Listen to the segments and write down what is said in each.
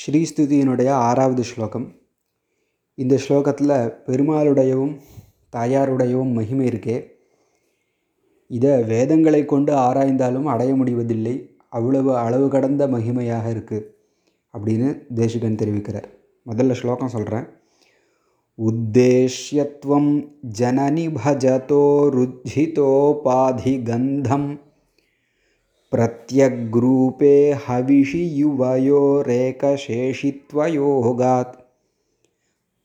ஸ்ரீஸ்துதியினுடைய ஆறாவது ஸ்லோகம். இந்த ஸ்லோகத்தில் பெருமாளுடையவும் தாயாருடையவும் மகிமை இருக்கே. இதை வேதங்களை கொண்டு ஆராய்ந்தாலும் அடைய முடிவதில்லை. அவ்வளவு அளவு கடந்த மகிமையாக இருக்குது அப்படின்னு தேசிகன் தெரிவிக்கிறார். முதல்ல ஸ்லோகம் சொல்கிறேன் உத்தேஷ்யத்வம் ஜனனி பஜதோ ருஜ்ஜிதோபாதிகந்தம் प्रत्यग्रूपे हविषि युवयोरेकशेषित्वयोगात्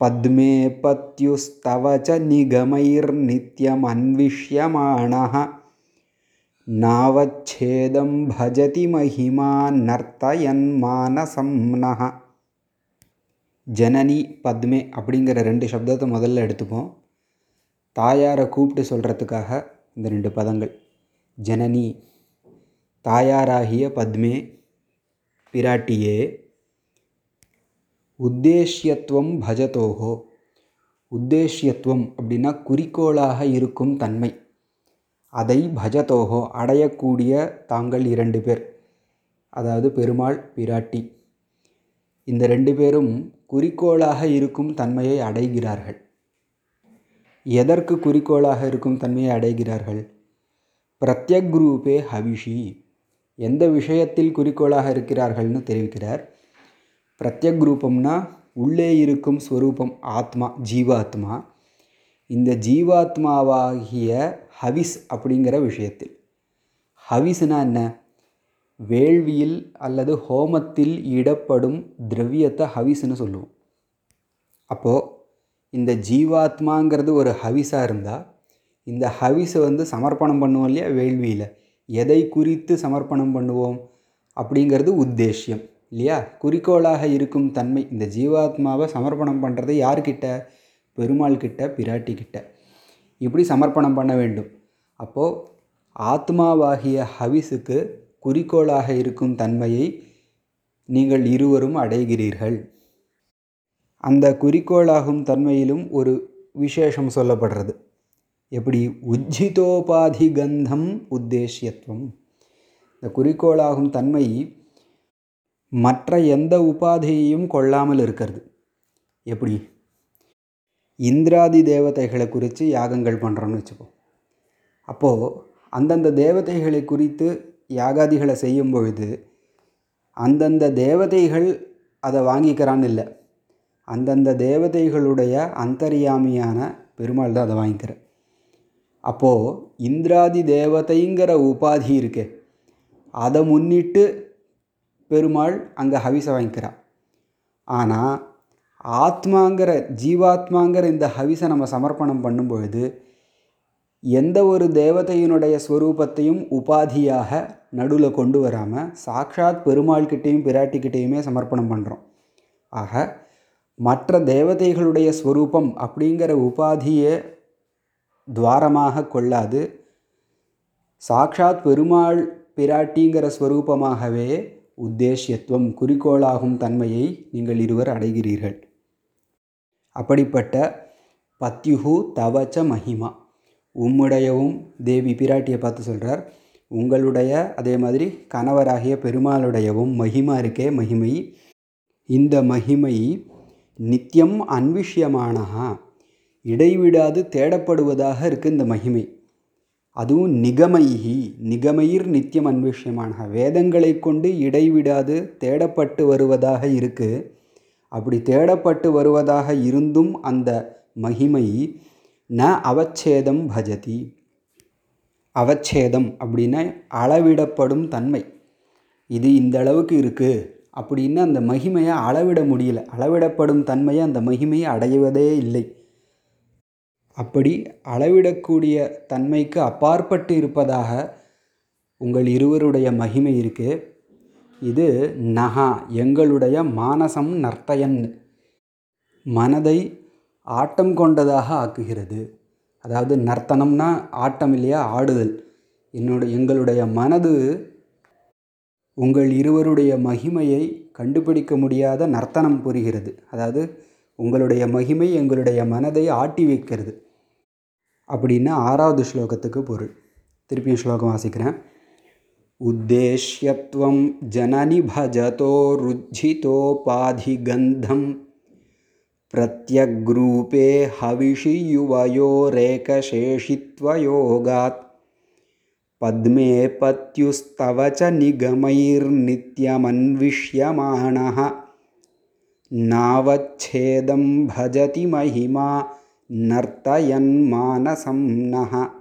पद्मे पत्युस्तव च निगमैर्नित्यमन्विष्यमाणः नावच्छेदं भजति महिमा நர்த்தயன்மானசம்னः ஜனனி பத்மே அப்படிங்கிற ரெண்டு சப்தத்தை முதல்ல எடுத்துப்போம் தாயாரை கூப்பிட்டு சொல்கிறதுக்காக இந்த ரெண்டு பதங்கள் ஜனனி தாயாராகிய பத்மே பிராட்டியே உத்தேஷ்யத்துவம் பஜதோகோ. உத்தேஷ்யத்துவம் அப்படின்னா குறிக்கோளாக இருக்கும் தன்மை. அதை பஜதோகோ அடையக்கூடிய தாங்கள் இரண்டு பேர். அதாவது பெருமாள் பிராட்டி. இந்த ரெண்டு பேரும் குறிக்கோளாக இருக்கும் தன்மையை அடைகிறார்கள். எதற்கு குறிக்கோளாக இருக்கும் தன்மையை அடைகிறார்கள்? பிரத்யக்ரூபே ஹவிஷி. எந்த விஷயத்தில் குறிக்கோளாக இருக்கிறார்கள்னு தெரிவிக்கிறார். பிரத்யக்ரூபம்னா உள்ளே இருக்கும் ஸ்வரூபம் ஆத்மா ஜீவாத்மா. இந்த ஜீவாத்மாவாகிய ஹவிஸ் அப்படிங்கிற விஷயத்தில். ஹவிஸ்னா என்ன? வேள்வியில் அல்லது ஹோமத்தில் இடப்படும் திரவியத்தை ஹவிஸ்னு சொல்லுவோம். அப்போது இந்த ஜீவாத்மாங்கிறது ஒரு ஹவிஸாக இருந்தால் இந்த ஹவிஸை வந்து சமர்ப்பணம் பண்ணுவோம் இல்லையா வேள்வியில். எதை குறித்து சமர்ப்பணம் பண்ணுவோம் அப்படிங்கிறது உத்தேஷ்யம் இல்லையா? குறிக்கோளாக இருக்கும் தன்மை இந்த ஜீவாத்மாவை சமர்ப்பணம் பண்ணுறது யார்கிட்ட? பெருமாள் கிட்ட பிராட்டி கிட்ட இப்படி சமர்ப்பணம் பண்ண வேண்டும். அப்போது ஆத்மாவாகிய ஹவிஸுக்கு குறிக்கோளாக இருக்கும் தன்மையை நீங்கள் இருவரும் அடைகிறீர்கள். அந்த குறிக்கோளாகும் தன்மையிலும் ஒரு விசேஷம் சொல்லப்படுறது. எப்படி உஜ்ஜிதோபாதி கந்தம் உத்தேசியத்துவம். இந்த குறிக்கோளாகும் தன்மை மற்ற எந்த உபாதியையும் கொள்ளாமல் இருக்கிறது. எப்படி? இந்திராதி தேவதைகளை குறித்து யாகங்கள் பண்ணுறோன்னு வச்சுப்போம் அப்போது அந்தந்த தேவதைகளை குறித்து யாகாதிகளை செய்யும் பொழுது அந்தந்த தேவதைகள் அதை வாங்கிக்கிறான்னு இல்லை. அந்தந்த தேவதைகளுடைய அந்தரியாமியான பெருமாள் தான் அதை வாங்கிக்கிறார். அப்போது இந்திராதி தேவதைங்கிற உபாதி இருக்கே. அதை முன்னிட்டு பெருமாள் அங்கே ஹவிசை வாங்கிக்கிறான் ஆனால் ஆத்மாங்கிற ஜீவாத்மாங்கிற இந்த ஹவிசை நம்ம சமர்ப்பணம் பண்ணும் பொழுது எந்த ஒரு தேவதையினுடைய ஸ்வரூபத்தையும் உபாதியாக நடுவில் கொண்டு வராமல் சாக்ஷாத் பெருமாள்கிட்டையும் பிராட்டிக்கிட்டேயுமே சமர்ப்பணம் பண்ணுறோம் ஆக மற்ற தேவதைகளுடைய ஸ்வரூபம் அப்படிங்கிற உபாதியை துவாரமாக கொள்ளாது. சாக்ஷாத் பெருமாள் பிராட்டிங்கிற ஸ்வரூபமாகவே உத்தேசியத்துவம் குறிக்கோளாகும் தன்மையை நீங்கள் இருவர் அடைகிறீர்கள். அப்படிப்பட்ட பத்யுகு தவச்ச மகிமா. உம்முடையவும் தேவி பிராட்டியை பார்த்து சொல்கிறார் உங்களுடைய அதே மாதிரி கணவராகிய பெருமாளுடையவும் மகிமா இருக்கே மகிமை. இந்த மகிமை நித்தியம் அன்விஷ்யமானஹா. இடைவிடாது தேடப்படுவதாக இருக்குது இந்த மகிமை. அதுவும் நிகமைகி நிகமயிர் நித்தியம் அன்விஷயமான வேதங்களை கொண்டு இடைவிடாது தேடப்பட்டு வருவதாக இருக்குது அப்படி தேடப்பட்டு வருவதாக இருந்தும் அந்த மகிமை ந அவச்சேதம் பஜதி. அவச்சேதம் அப்படின்னா அளவிடப்படும் தன்மை. இது இந்த அளவுக்கு இருக்குது அப்படின்னு அந்த மகிமையை அளவிட முடியல. அளவிடப்படும் தன்மையை அந்த மகிமையை அடைவதே இல்லை. அப்படி அளவிடக்கூடிய தன்மைக்கு அப்பாற்பட்டு இருப்பதாக உங்கள் இருவருடைய மகிமை இருக்கு. இது நகா எங்களுடைய மானசம் நர்த்தயன். மனதை ஆட்டம் கொண்டதாக ஆக்குகிறது. அதாவது நர்த்தனம்னா ஆட்டம் இல்லையா ஆடுதல். என்னோட எங்களுடைய மனது உங்கள் இருவருடைய மகிமையை கண்டுபிடிக்க முடியாத நர்த்தனம் புரிகிறது. அதாவது உங்களுடைய மகிமை எங்களுடைய மனதை ஆட்டி வைக்கிறது. அப்படின்னு ஆறாவது ஸ்லோகத்துக்கு பொருள் திருப்பியும் ஸ்லோகம் வாசிக்கிறேன் उद्देश्यत्वं जननि भजतो रुज्झितोपाधिगन्धं प्रत्यग्रूपे हविषि युवयोरेकशेषित्वयोगात् पद्मे पत्युस्तव च निगमैर्नित्यमन्विष्यमाणः नावच्छेदं भजति महिमा नर्तयन्मानसं नः